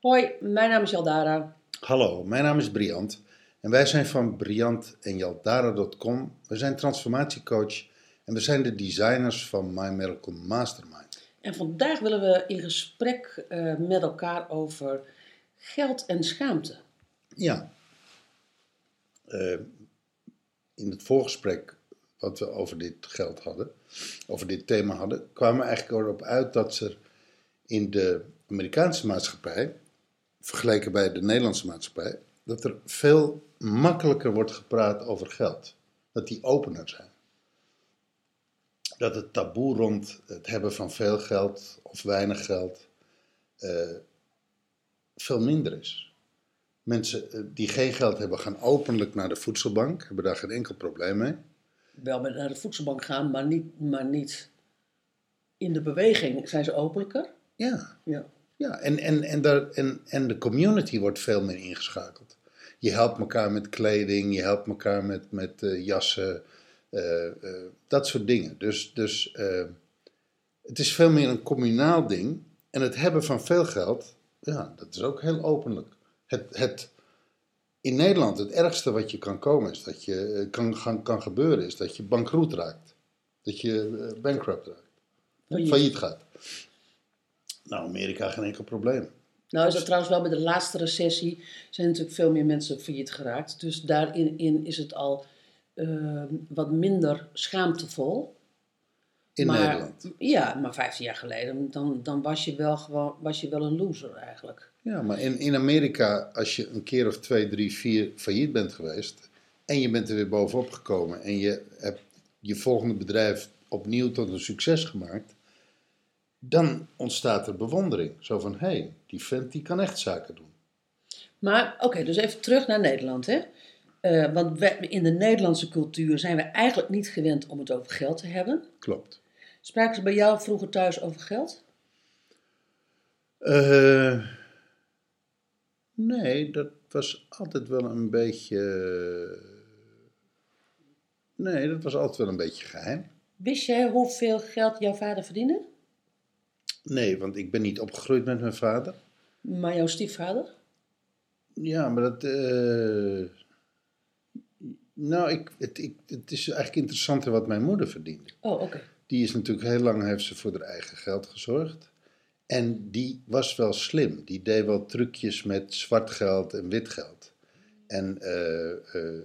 Hoi, mijn naam is Jaldara. Hallo, mijn naam is Briant en wij zijn van Briant en Jaldara.com. We zijn transformatiecoach en we zijn de designers van My Miracle Mastermind. En vandaag willen we in gesprek eh, met elkaar over geld en schaamte. Ja, Eh, in het voorgesprek wat we over dit geld hadden, over dit thema hadden, kwamen we eigenlijk erop uit dat er in de Amerikaanse maatschappij, vergeleken bij de Nederlandse maatschappij, dat er veel makkelijker wordt gepraat over geld. Dat die opener zijn. Dat het taboe rond het hebben van veel geld of weinig geld eh, veel minder is. Mensen eh, die geen geld hebben gaan openlijk naar de voedselbank, hebben daar geen enkel probleem mee. Wel met naar de voedselbank gaan, maar niet, maar niet in de beweging zijn ze openlijker. Ja, Ja. ja. En, en, en, daar, en, en de community wordt veel meer ingeschakeld. Je helpt elkaar met kleding, je helpt elkaar met, met eh, jassen, dat soort dingen. Dus, dus eh, het is veel meer een communaal ding. En het hebben van veel geld, ja, dat is ook heel openlijk. Het, het, in Nederland, het ergste wat je kan komen is dat je, eh, kan, kan, kan gebeuren, is dat je bankroet raakt. Dat je eh, bankrupt raakt. Failliet. Failliet gaat. Nou, Amerika geen enkel probleem. Nou is dat trouwens wel bij de laatste recessie zijn natuurlijk veel meer mensen failliet geraakt. Dus daarin in is het al eh, wat minder schaamtevol. In maar, Nederland. Ja, maar 15 jaar geleden, dan, dan was, je wel gewoon, was je wel een loser eigenlijk. Ja, maar in, in Amerika, als je een keer of twee, drie, vier failliet bent geweest. en je bent er weer bovenop gekomen. en je hebt je volgende bedrijf opnieuw tot een succes gemaakt. dan ontstaat er bewondering. Zo van: hé, hey, die vent die kan echt zaken doen. Maar oké, dus even terug naar Nederland. Hè? Eh, want in de Nederlandse cultuur zijn we eigenlijk niet gewend om het over geld te hebben. Klopt. Spraken ze bij jou vroeger thuis over geld? Eh, nee, dat was altijd wel een beetje. Nee, dat was altijd wel een beetje geheim. Wist jij hoeveel geld jouw vader verdiende? Nee, want ik ben niet opgegroeid met mijn vader. Maar jouw stiefvader? Ja, maar dat. eh, nou, ik, het, ik, het is eigenlijk interessanter wat mijn moeder verdiende. Oh, oké. Die is natuurlijk heel lang heeft ze voor haar eigen geld gezorgd. En die was wel slim. Die deed wel trucjes met zwart geld en wit geld. En eh, eh,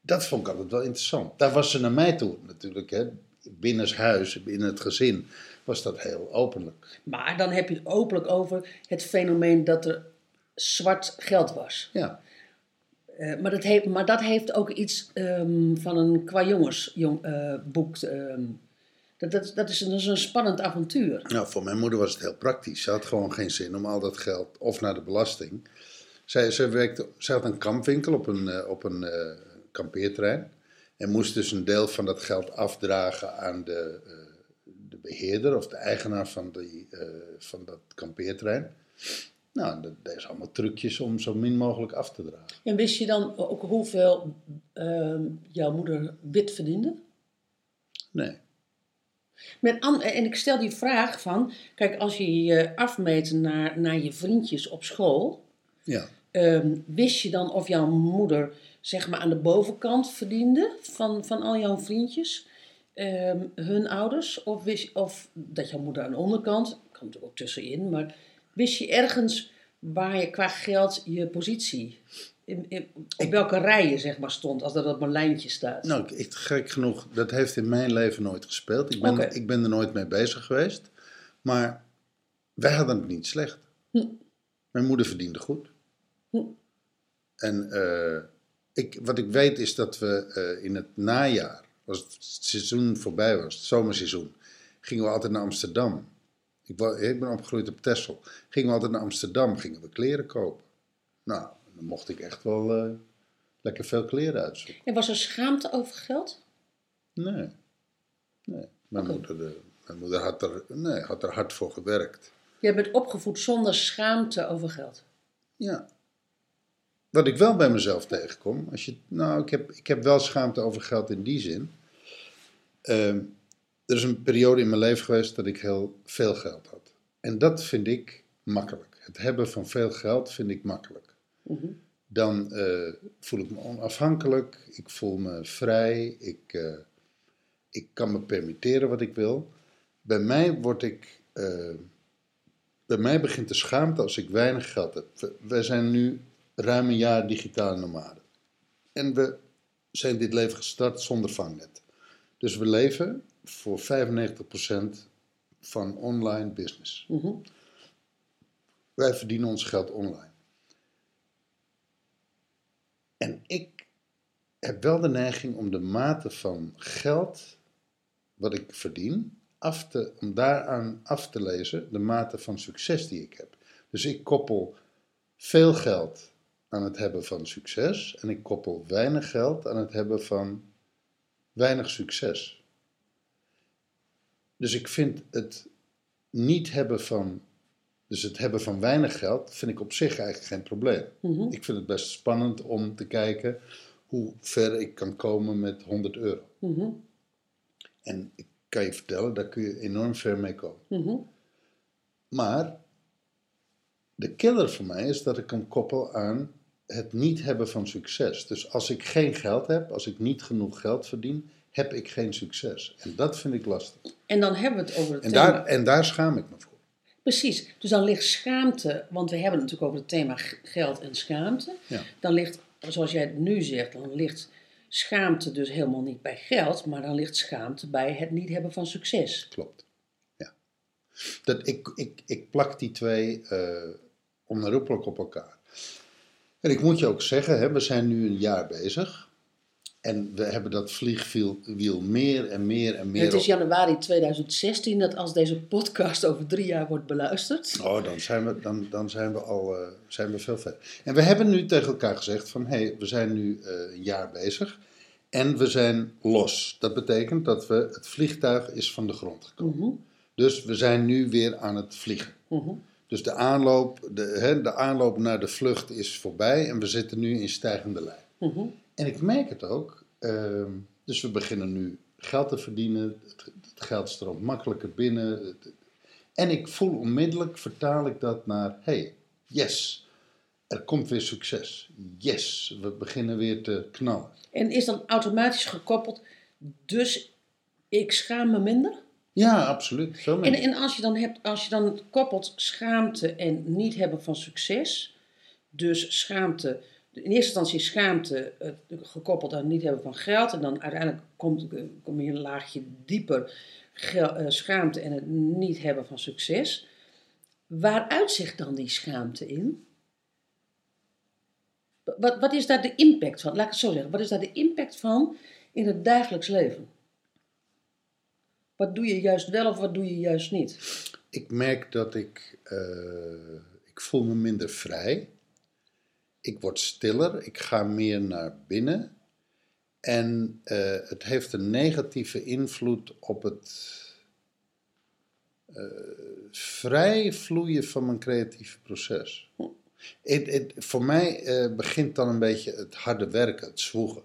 dat vond ik altijd wel interessant. Daar was ze naar mij toe natuurlijk. Hè. Binnenshuis, binnen het gezin, was dat heel openlijk. Maar dan heb je het openlijk over het fenomeen dat er zwart geld was. Ja, Eh, maar, dat heeft, maar dat heeft ook iets ehm, van een qua jongens jong, eh, boek. ehm. dat, dat, dat, is een, dat is een spannend avontuur. Nou, voor mijn moeder was het heel praktisch. Ze had gewoon geen zin om al dat geld of naar de belasting. Zij, zij, werkte, zij had een kampwinkel op een, eh, op een kampeerterrein. En moest dus een deel van dat geld afdragen aan de, de beheerder of de eigenaar van, die, van dat kampeerterrein. Nou, dat ze allemaal trucjes om zo min mogelijk af te dragen. En wist je dan ook hoeveel ehm, jouw moeder wit verdiende? Nee. Met en ik stel die vraag van, kijk, als je je afmeet naar, naar je vriendjes op school, Ja. ehm, wist je dan of jouw moeder zeg maar aan de bovenkant verdiende van, van al jouw vriendjes, ehm, hun ouders, of, wist, of dat jouw moeder aan de onderkant, kan natuurlijk ook tussenin, maar wist je ergens waar je qua geld je positie, in, in- op welke rij je zeg maar stond, als dat op een lijntje staat? Nou, ik, gek genoeg, dat heeft in mijn leven nooit gespeeld. Ik ben, ik ben er nooit mee bezig geweest. Maar wij hadden het niet slecht. Hm. Mijn moeder verdiende goed. Hm. En eh, ik, wat ik weet is dat we eh, in het najaar, als het seizoen voorbij was, het zomerseizoen, gingen we altijd naar Amsterdam. Ik, ik ben opgegroeid op Texel. Gingen we altijd naar Amsterdam, gingen we kleren kopen. Nou, dan mocht ik echt wel eh, lekker veel kleren uitzoeken. En was er schaamte over geld? Nee. Nee. Mijn, moeder, eh, Mijn moeder had er, nee, had er hard voor gewerkt. Jij bent opgevoed zonder schaamte over geld. Ja. Wat ik wel bij mezelf tegenkom, als je, nou, ik heb, ik heb wel schaamte over geld in die zin. Ehm, er is een periode in mijn leven geweest dat ik heel veel geld had. En dat vind ik makkelijk. Het hebben van veel geld vind ik makkelijk. Mhm. Dan eh, voel ik me onafhankelijk, ik voel me vrij, ik, eh, ik kan me permitteren wat ik wil. Bij mij word ik, eh, bij mij begint de schaamte als ik weinig geld heb. Wij zijn nu ruim een jaar digitale nomaden. En we zijn dit leven gestart zonder vangnet. Dus we leven voor 95% van online business. Mhm. Wij verdienen ons geld online. En ik heb wel de neiging om de mate van geld wat ik verdien, af te, om daaraan af te lezen de mate van succes die ik heb. Dus ik koppel veel geld aan het hebben van succes en ik koppel weinig geld aan het hebben van weinig succes. Dus ik vind het niet hebben van, dus het hebben van weinig geld, vind ik op zich eigenlijk geen probleem. Mhm. Ik vind het best spannend om te kijken hoe ver ik kan komen met 100 euro. Mhm. En ik kan je vertellen, daar kun je enorm ver mee komen. Mhm. Maar de killer voor mij is dat ik hem koppel aan het niet hebben van succes. Dus als ik geen geld heb, als ik niet genoeg geld verdien, heb ik geen succes. En dat vind ik lastig. En dan hebben we het over het En thema. daar, en daar schaam ik me voor. Precies. Dus dan ligt schaamte, want we hebben het natuurlijk over het thema geld en schaamte. Ja. Dan ligt, zoals jij het nu zegt, dan ligt schaamte dus helemaal niet bij geld, maar dan ligt schaamte bij het niet hebben van succes. Klopt. Ja. Dat, ik, ik, ik plak die twee eh onherroepelijk op elkaar. En ik moet je ook zeggen, hè, we zijn nu een jaar bezig. En we hebben dat vliegwiel meer en meer en meer het is januari 2016 dat als deze podcast over drie jaar wordt beluisterd. Oh, dan zijn we, dan, dan zijn we al eh, zijn we veel verder. En we hebben nu tegen elkaar gezegd van, hé, hey, we zijn nu eh, een jaar bezig en we zijn los. Dat betekent dat we, het vliegtuig is van de grond gekomen. Mhm, Dus we zijn nu weer aan het vliegen. mhm. Dus de aanloop, de, hè, de aanloop naar de vlucht is voorbij en we zitten nu in stijgende lijn. Mhm. En ik merk het ook. Ehm, dus we beginnen nu geld te verdienen. Het, het geld stroomt makkelijker binnen. En ik voel onmiddellijk, vertaal ik dat naar, hey, yes, er komt weer succes. Yes, we beginnen weer te knallen. En is dan automatisch gekoppeld, dus ik schaam me minder? Ja, absoluut. Zo En, en als, je dan hebt, als je dan koppelt schaamte en niet hebben van succes, dus schaamte, in eerste instantie schaamte eh, gekoppeld aan niet hebben van geld, en dan uiteindelijk komt, eh, kom je een laagje dieper, eh, schaamte en het niet hebben van succes. Waar uitzicht dan die schaamte in? Wat, wat is daar de impact van? Laat ik het zo zeggen. Wat is daar de impact van in het dagelijks leven? Wat doe je juist wel of wat doe je juist niet? Ik merk dat ik, ik voel me minder vrij. Ik word stiller, ik ga meer naar binnen. En eh, het heeft een negatieve invloed op het eh, vrij vloeien van mijn creatieve proces. Voor mij eh, begint dan een beetje het harde werken, het zwoegen.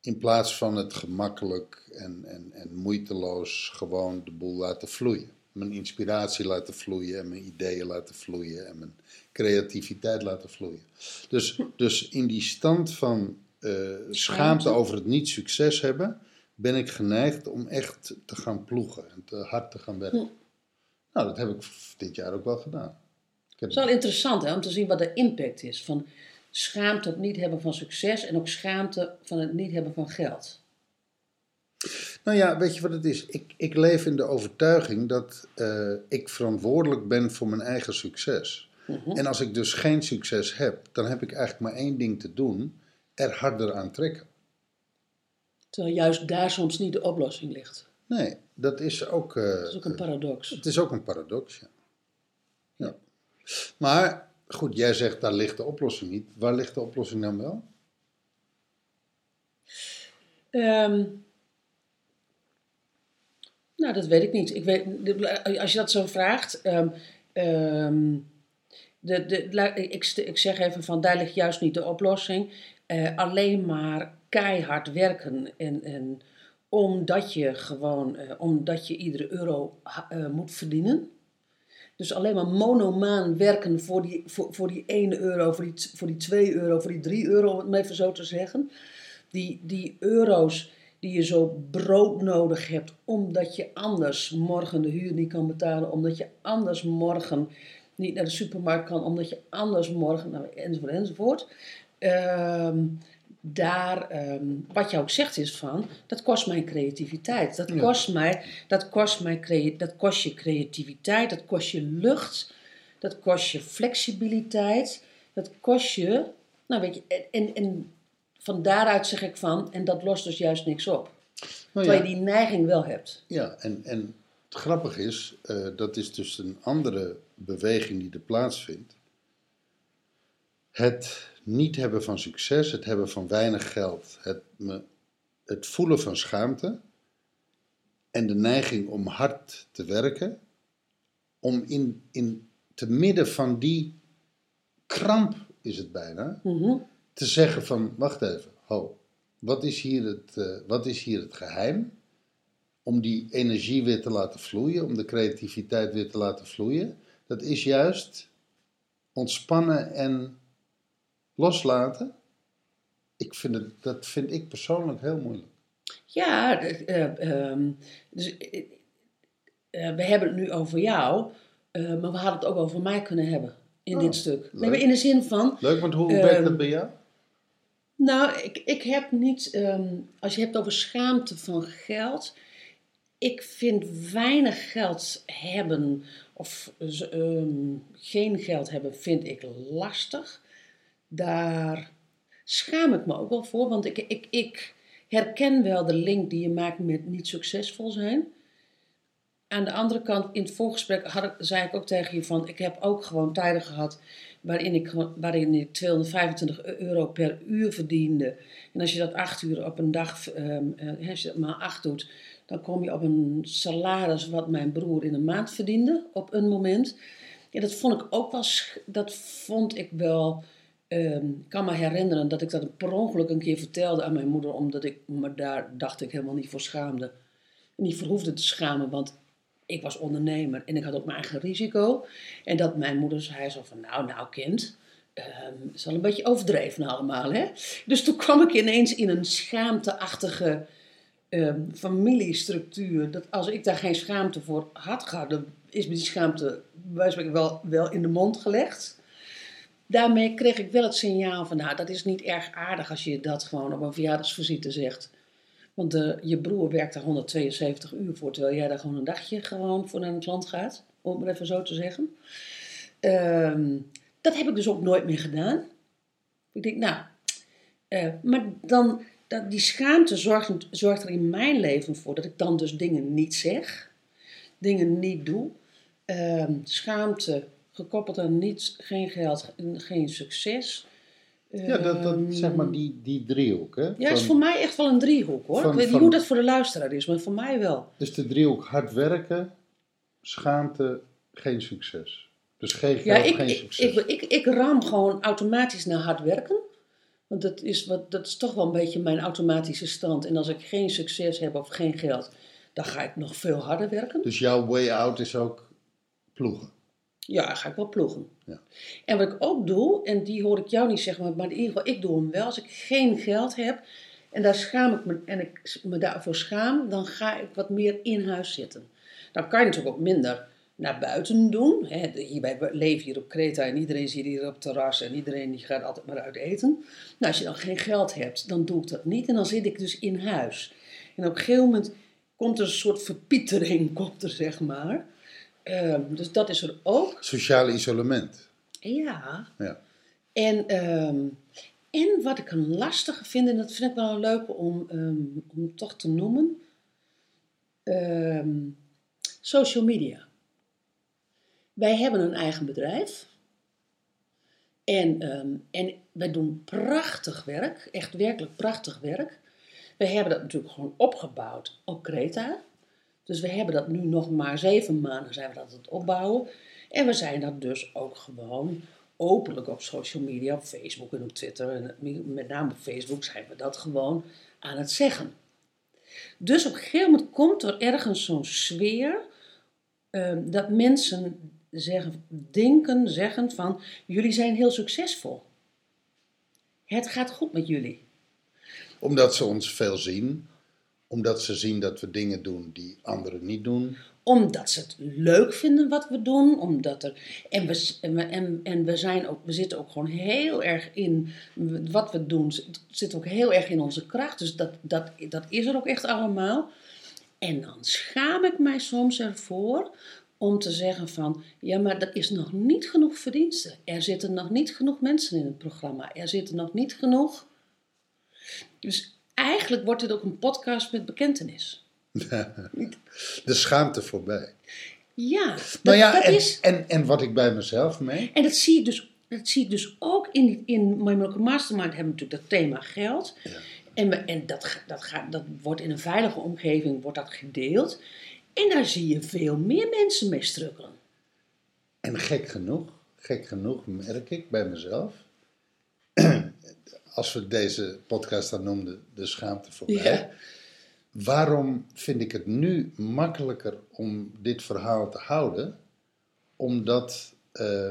In plaats van het gemakkelijk en, en, en moeiteloos gewoon de boel laten vloeien. Mijn inspiratie laten vloeien en mijn ideeën laten vloeien en mijn creativiteit laten vloeien. Dus, dus in die stand van eh, schaamte over het niet succes hebben, ben ik geneigd om echt te gaan ploegen en te hard te gaan werken. Nou, dat heb ik dit jaar ook wel gedaan. Het is wel interessant hè, om te zien wat de impact is van schaamte op niet hebben van succes en ook schaamte van het niet hebben van geld. Nou ja, weet je wat het is? Ik, ik leef in de overtuiging dat eh, ik verantwoordelijk ben voor mijn eigen succes. En als ik dus geen succes heb, dan heb ik eigenlijk maar één ding te doen: er harder aan trekken. Terwijl juist daar soms niet de oplossing ligt. Nee, dat is ook. eh, Dat is ook een paradox. het is ook een paradox. Ja. ja. Maar goed, jij zegt daar ligt de oplossing niet. Waar ligt de oplossing dan wel? Ehm, Nou, dat weet ik niet. Ik weet, als je dat zo vraagt. ehm, ehm, de, de, ik, ik zeg even van daar ligt juist niet de oplossing. Eh, alleen maar keihard werken. En, en omdat je gewoon, eh, omdat je iedere euro eh, moet verdienen. Dus alleen maar monomaan werken voor die, voor, voor die 1 euro, voor die, voor die 2 euro, voor die 3 euro, om het even zo te zeggen. Die, die euro's die je zo broodnodig hebt, omdat je anders morgen de huur niet kan betalen, omdat je anders morgen niet naar de supermarkt kan, omdat je anders morgen, nou, enzovoort, enzovoort. Ehm, daar, ehm, wat je ook zegt is van, dat kost mij creativiteit. Dat Ja. kost mij, dat kost mij, dat kost je creativiteit, dat kost je lucht, dat kost je flexibiliteit, dat kost je, nou weet je, en, en, en van daaruit zeg ik van, en dat lost dus juist niks op. Nou Terwijl je die neiging wel hebt. ja en, en het grappige is, eh, dat is dus een andere beweging die er plaatsvindt. Het niet hebben van succes, het hebben van weinig geld, het, me, het voelen van schaamte en de neiging om hard te werken, om in, in te midden van die kramp is het bijna, Mhm. te zeggen van, wacht even, ho, wat is hier het, eh, wat is hier het geheim? Om die energie weer te laten vloeien, om de creativiteit weer te laten vloeien. Dat is juist ontspannen en loslaten. Ik vind het, dat vind ik persoonlijk heel moeilijk. Ja, d- eh, ehm, dus, eh, eh, we hebben het nu over jou, eh, maar we hadden het ook over mij kunnen hebben in Oh, dit stuk. Nee, leuk. in de zin van, Leuk, want hoe Ehm, werkt dat bij jou? nou, ik, ik heb niet, ehm, als je hebt over schaamte van geld, ik vind weinig geld hebben of ehm, geen geld hebben, vind ik lastig. Daar schaam ik me ook wel voor, want ik, ik, ik herken wel de link die je maakt met niet succesvol zijn. Aan de andere kant, in het voorgesprek had zei ik ook tegen je van, ik heb ook gewoon tijden gehad waarin ik, waarin ik 225 euro per uur verdiende. En als je dat acht uur op een dag, ehm, eh, als je dat maar acht doet, dan kom je op een salaris wat mijn broer in een maand verdiende op een moment. Ja, dat vond ik ook wel, dat vond ik wel, ehm, ik kan me herinneren dat ik dat per ongeluk een keer vertelde aan mijn moeder, omdat ik me daar, dacht ik, helemaal niet voor schaamde. Niet voor hoefde te schamen, want ik was ondernemer en ik had ook mijn eigen risico. En dat mijn moeder zei zo van, nou, nou kind, ehm, het is wel een beetje overdreven allemaal, hè. Dus toen kwam ik ineens in een schaamteachtige ehm, familiestructuur. Dat als ik daar geen schaamte voor had gehad, dan is me die schaamte wel, wel in de mond gelegd. Daarmee kreeg ik wel het signaal van, nou, dat is niet erg aardig als je dat gewoon op een verjaardagsvisite zegt. Want eh, je broer werkt daar 172 uur voor, terwijl jij daar gewoon een dagje gewoon voor naar het land gaat. Om het even zo te zeggen. Ehm, dat heb ik dus ook nooit meer gedaan. Ik denk, nou, eh, maar dan, dat, die schaamte zorgt, zorgt er in mijn leven voor dat ik dan dus dingen niet zeg, dingen niet doe. Ehm, schaamte gekoppeld aan niets, geen geld, geen succes. Ja, dat, dat, Ehm, zeg maar die, die driehoek. Hè? ja, is voor mij echt wel een driehoek hoor. van- ik weet niet van- hoe dat voor de luisteraar is, maar voor mij wel. Dus de driehoek hard werken, schaamte, geen succes. Dus geen geld, Ja, ik, geen ik, succes. ik, ik, ik ram gewoon automatisch naar hard werken. Want dat is, wat, dat is toch wel een beetje mijn automatische stand. En als ik geen succes heb of geen geld, dan ga ik nog veel harder werken. Dus jouw way out is ook ploegen. Ja, ga ik wel ploegen. Ja. En wat ik ook doe, en die hoor ik jou niet zeggen, maar, maar in ieder geval, ik doe hem wel. Als ik geen geld heb en daar schaam ik me, en ik me daarvoor schaam, dan ga ik wat meer in huis zitten. Dan kan je natuurlijk ook minder naar buiten doen. Hierbij leven hier op Kreta en iedereen zit hier op het terras en iedereen die gaat altijd maar uit eten. Nou, als je dan geen geld hebt, dan doe ik dat niet en dan zit ik dus in huis. En op een gegeven moment komt er een soort verpietering, komt er zeg maar. Ehm, dus dat is er ook. Sociale isolement. Ja. Ja. En, ehm, en wat ik een lastige vind, en dat vind ik wel een leuke om, ehm, om toch te noemen, social media. Wij hebben een eigen bedrijf. En, ehm, en wij doen prachtig werk, echt werkelijk prachtig werk. We hebben dat natuurlijk gewoon opgebouwd op Kreta. Dus we hebben dat nu nog maar zeven maanden zijn we dat aan het opbouwen. En we zijn dat dus ook gewoon openlijk op social media, op Facebook en op Twitter. En met name op Facebook zijn we dat gewoon aan het zeggen. Dus op een gegeven moment komt er ergens zo'n sfeer eh, dat mensen zeggen, denken, zeggen van jullie zijn heel succesvol. Het gaat goed met jullie. Omdat ze ons veel zien. Omdat ze zien dat we dingen doen die anderen niet doen. Omdat ze het leuk vinden wat we doen. Omdat er, en, we, en, we, en, en we, zijn ook, we zitten ook gewoon heel erg in wat we doen. Het zit ook heel erg in onze kracht. Dus dat, dat, dat is er ook echt allemaal. En dan schaam ik mij soms ervoor om te zeggen van, ja, maar er is nog niet genoeg verdiensten. Er zitten nog niet genoeg mensen in het programma. Er zitten nog niet genoeg. Dus eigenlijk wordt dit ook een podcast met bekentenis. De schaamte voorbij. Ja, dat, Nou ja, dat en, is. en, en wat ik bij mezelf mee. En dat zie ik dus, dat zie ik dus ook in, die- in My Miracle Mastermind hebben we natuurlijk dat thema geld. Ja. En, we, en dat, dat, gaat, dat wordt in een veilige omgeving wordt dat gedeeld. En daar zie je veel meer mensen mee strukkelen. En gek genoeg, gek genoeg merk ik bij mezelf. Als we deze podcast dan noemden, de schaamte voorbij. Ja. Waarom vind ik het nu makkelijker om dit verhaal te houden? Omdat eh,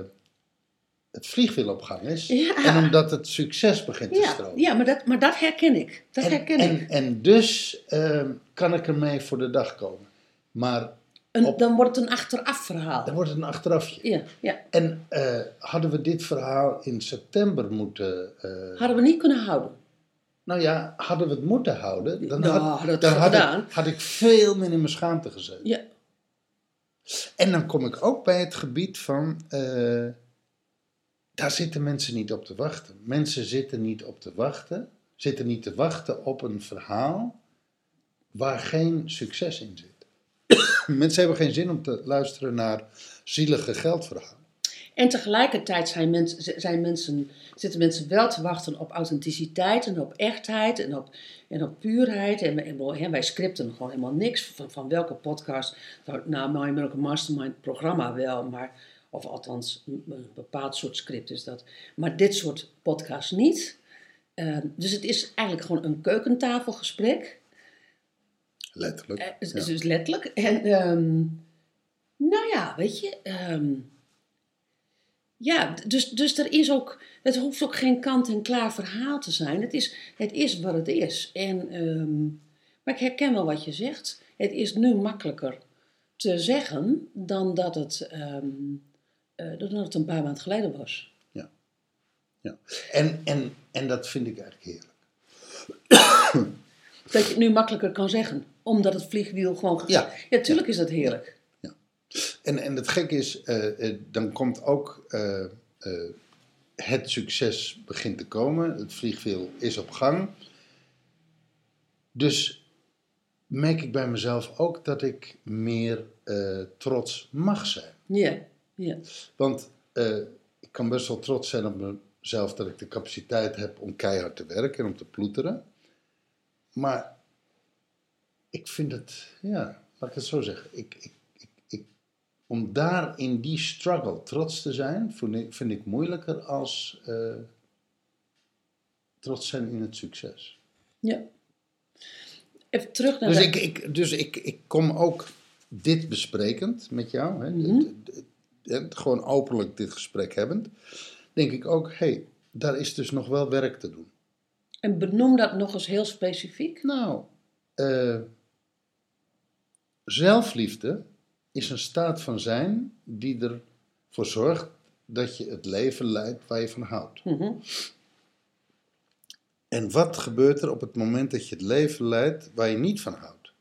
het vliegwiel op gang is. Ja. En omdat het succes begint te stromen. ja maar, dat, maar dat herken ik. Dat en, herken en, ik. en dus eh, kan ik ermee voor de dag komen. Maar Een, dan wordt het een achteraf verhaal. dan wordt het een achterafje. Ja, ja. En eh, hadden we dit verhaal in september moeten. eh, Hadden we niet kunnen houden. nou ja, hadden we het moeten houden. Dan, Nou, had, dan had, gedaan. ik, had ik veel meer in mijn schaamte gezeten. Ja, En dan kom ik ook bij het gebied van. eh, daar zitten mensen niet op te wachten. Mensen zitten niet op te wachten. Zitten niet te wachten op een verhaal waar geen succes in zit. mensen hebben geen zin om te luisteren naar zielige geldverhalen. En tegelijkertijd zijn mensen, zitten mensen wel te wachten op authenticiteit en op echtheid en op, en op puurheid. En, wij scripten gewoon helemaal niks van, welke podcast. Nou, nou, My Miracle Mastermind programma wel, maar, of althans een, bepaald soort script is dat. Maar dit soort podcast niet. Eh, dus het is eigenlijk gewoon een keukentafelgesprek. Letterlijk. Is, Ja. is dus letterlijk. En ehm, nou ja, weet je. ehm, ja, dus, dus er is ook. Het hoeft ook geen kant-en-klaar verhaal te zijn. Het is, het is wat het is. En, ehm, maar ik herken wel wat je zegt. Het is nu makkelijker te zeggen dan dat het, dan dat het een paar maanden geleden was. Ja. En, en, en dat vind ik eigenlijk heerlijk. Dat je het nu makkelijker kan zeggen, omdat het vliegwiel gewoon. Ja. ja tuurlijk is dat heerlijk. En, en het gekke is, eh, eh, dan komt ook eh, het succes begint te komen. Het vliegwiel is op gang. Dus merk ik bij mezelf ook dat ik meer trots mag zijn. Ja, ja. Want ik kan best wel trots zijn op mezelf dat ik de capaciteit heb om keihard te werken en om te ploeteren. Maar ik vind het, ja, laat ik het zo zeggen. Ik, ik, ik, ik, om daar in die struggle trots te zijn, vind ik, vind ik moeilijker als eh, trots zijn in het succes. Ja. Even terug naar Dus, de- ik, ik, dus ik, ik kom ook dit besprekend met jou, hè, Mhm. gewoon openlijk dit gesprek hebbend, denk ik ook, hé, hey, daar is dus nog wel werk te doen. En benoem dat nog eens heel specifiek. Nou, eh, zelfliefde is een staat van zijn die ervoor zorgt dat je het leven leidt waar je van houdt. Mhm. En wat gebeurt er op het moment dat je het leven leidt waar je niet van houdt?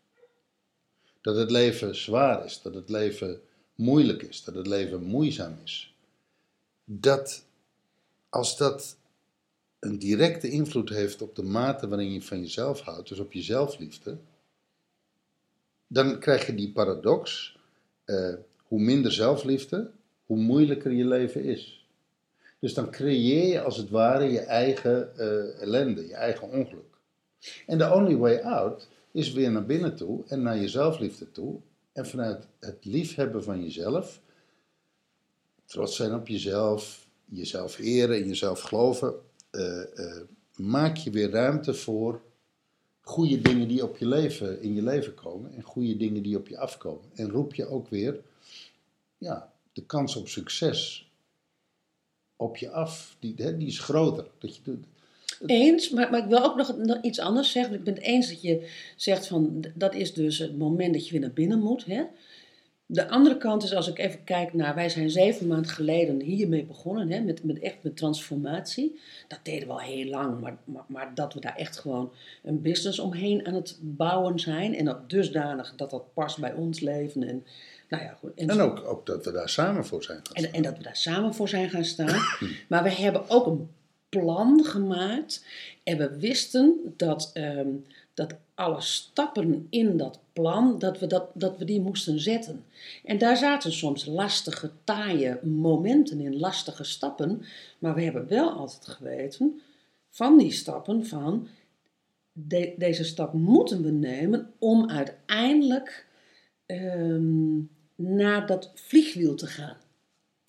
Dat het leven zwaar is, dat het leven moeilijk is, dat het leven moeizaam is. Dat als dat een directe invloed heeft op de mate waarin je van jezelf houdt, dus op je zelfliefde, dan krijg je die paradox. eh, hoe minder zelfliefde, hoe moeilijker je leven is. Dus dan creëer je als het ware je eigen eh, ellende, je eigen ongeluk. En the only way out is weer naar binnen toe en naar je zelfliefde toe. En vanuit het liefhebben van jezelf, trots zijn op jezelf, jezelf eren en jezelf geloven, eh, maak je weer ruimte voor goede dingen die op je leven, in je leven komen en goede dingen die op je afkomen. En roep je ook weer ja, de kans op succes op je af. Die, die is groter. Dat je, Eens, maar, maar ik wil ook nog, nog iets anders zeggen. Ik ben het eens dat je zegt van, dat is dus het moment dat je weer naar binnen moet. Hè? De andere kant is, als ik even kijk naar, wij zijn zeven maanden geleden hiermee begonnen, hè, met, met echt met transformatie. Dat deden we al heel lang, maar, maar, maar dat we daar echt gewoon een business omheen aan het bouwen zijn. En dat dusdanig dat dat past bij ons leven. En, nou ja, goed, en ook, ook dat we daar samen voor zijn gaan en, staan. en dat we daar samen voor zijn gaan staan. Maar we hebben ook een plan gemaakt. En we wisten dat, ehm, dat alle stappen in dat plan, dat we, dat, dat we die moesten zetten. En daar zaten soms lastige, taaie momenten in, lastige stappen. Maar we hebben wel altijd geweten van die stappen van... de- deze stap moeten we nemen om uiteindelijk ehm, naar dat vliegwiel te gaan.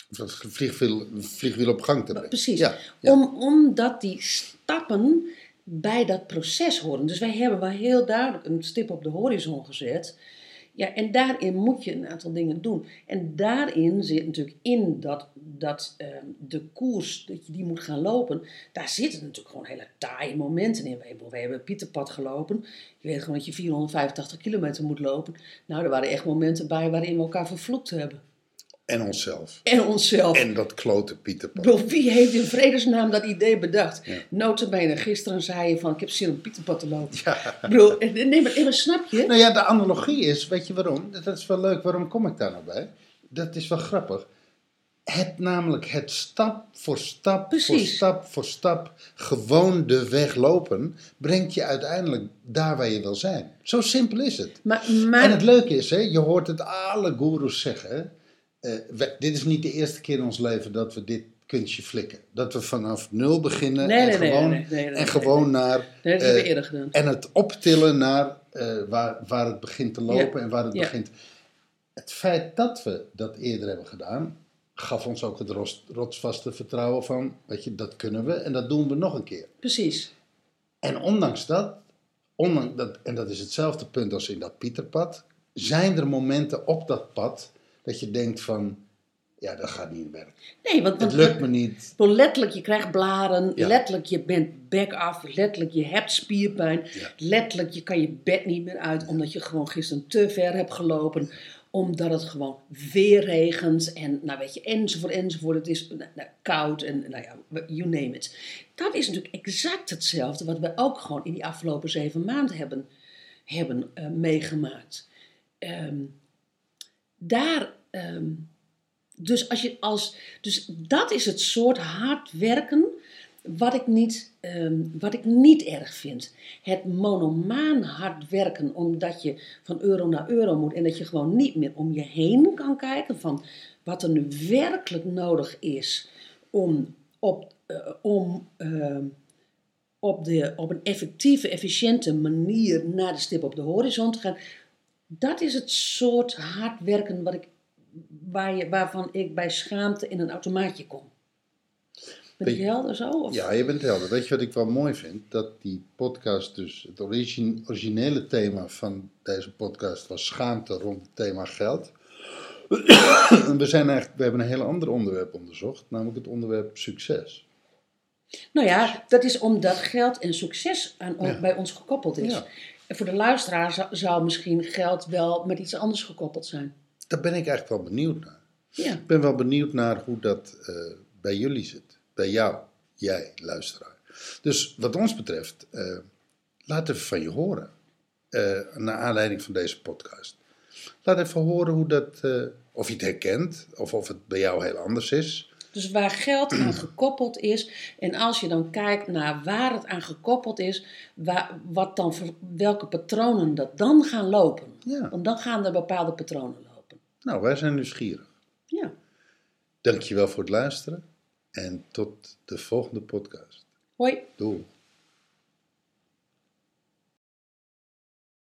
Dat vliegwiel, vliegwiel op gang te brengen. Precies. Ja, ja. Om, omdat die stappen bij dat proces horen. Dus wij hebben wel heel duidelijk een stip op de horizon gezet. Ja, en daarin moet je een aantal dingen doen. En daarin zit natuurlijk in dat, dat ehm, de koers, dat je die moet gaan lopen, daar zitten natuurlijk gewoon hele taaie momenten in. Wij hebben Pieterpad gelopen. Je weet gewoon dat je 485 kilometer moet lopen. Nou, er waren echt momenten bij waarin we elkaar vervloekt hebben. En onszelf. En onszelf. En dat klote bedoel, wie heeft in vredesnaam dat idee bedacht? Ja. Notabene, gisteren zei je van, ik heb zin om Pieterpad te lopen. En- en- nee, maar, maar snap je? Nou ja, de analogie is, weet je waarom? Dat is wel leuk, waarom kom ik daar nou bij? Dat is wel grappig. Het namelijk het stap voor stap voor stap voor stap gewoon de weg lopen, brengt je uiteindelijk daar waar je wil zijn. Zo simpel is het. Maar, maar En het leuke is, hè, je hoort het alle goeroes zeggen. Eh, we- dit is niet de eerste keer in ons leven dat we dit kunstje flikken. Dat we vanaf nul beginnen Nee, en nee, gewoon, nee, en gewoon naar... nee, dat hebben we eh, eerder gedaan. en het optillen naar eh, waar, waar het begint te lopen Ja. en waar het Ja. begint. Het feit dat we dat eerder hebben gedaan, gaf ons ook het rotsvaste vertrouwen van, weet je, dat kunnen we en dat doen we nog een keer. Precies. En ondanks dat, ondanks dat en dat is hetzelfde punt als in dat Pieterpad, zijn er momenten op dat pad dat je denkt van, ja, dat gaat niet werken. Nee, want, Het lukt me niet. letterlijk, je krijgt blaren. Ja. Letterlijk, je bent back af. Letterlijk, je hebt spierpijn. Ja. Letterlijk, je kan je bed niet meer uit. Omdat je gewoon gisteren te ver hebt gelopen. Omdat het gewoon weer regent. En nou weet je, enzovoort, enzovoort. Het is nou, nou, koud en nou ja, you name it. Dat is natuurlijk exact hetzelfde wat we ook gewoon in die afgelopen zeven maanden hebben, hebben eh, meegemaakt. Ehm, daar... ehm, dus, als je als, dus dat is het soort hard werken wat ik, niet, ehm, wat ik niet erg vind. Het monomaan hard werken omdat je van euro naar euro moet en dat je gewoon niet meer om je heen kan kijken van wat er werkelijk nodig is om op, eh, om, ehm, op, de, op een effectieve, efficiënte manier naar de stip op de horizon te gaan. Dat is het soort hard werken wat ik waar je, waarvan ik bij schaamte in een automaatje kom. Ben ik Weet- helder zo? Of? Ja, je bent helder. Weet je wat ik wel mooi vind? Dat die podcast dus, het origin- originele thema van deze podcast was schaamte rond het thema geld. we, zijn eigenlijk, we hebben een heel ander onderwerp onderzocht, namelijk het onderwerp succes. Nou ja, dat is omdat geld en succes aan, Ja. bij ons gekoppeld is. Ja. En voor de luisteraar zou, zou misschien geld wel met iets anders gekoppeld zijn. Daar ben ik eigenlijk wel benieuwd naar. Ja, Ik ben wel benieuwd naar hoe dat eh, bij jullie zit. Bij jou, jij, luisteraar. Dus wat ons betreft, eh, laat even van je horen. Eh, naar aanleiding van deze podcast. Laat even horen hoe dat, of je het herkent, of of het bij jou heel anders is. dus waar geld aan gekoppeld is. En als je dan kijkt naar waar het aan gekoppeld is, waar, wat dan, welke patronen dat dan gaan lopen. Ja. Want dan gaan er bepaalde patronen lopen. Nou, wij zijn nieuwsgierig. Ja. Dankjewel voor het luisteren en tot de volgende podcast. Hoi. Doei.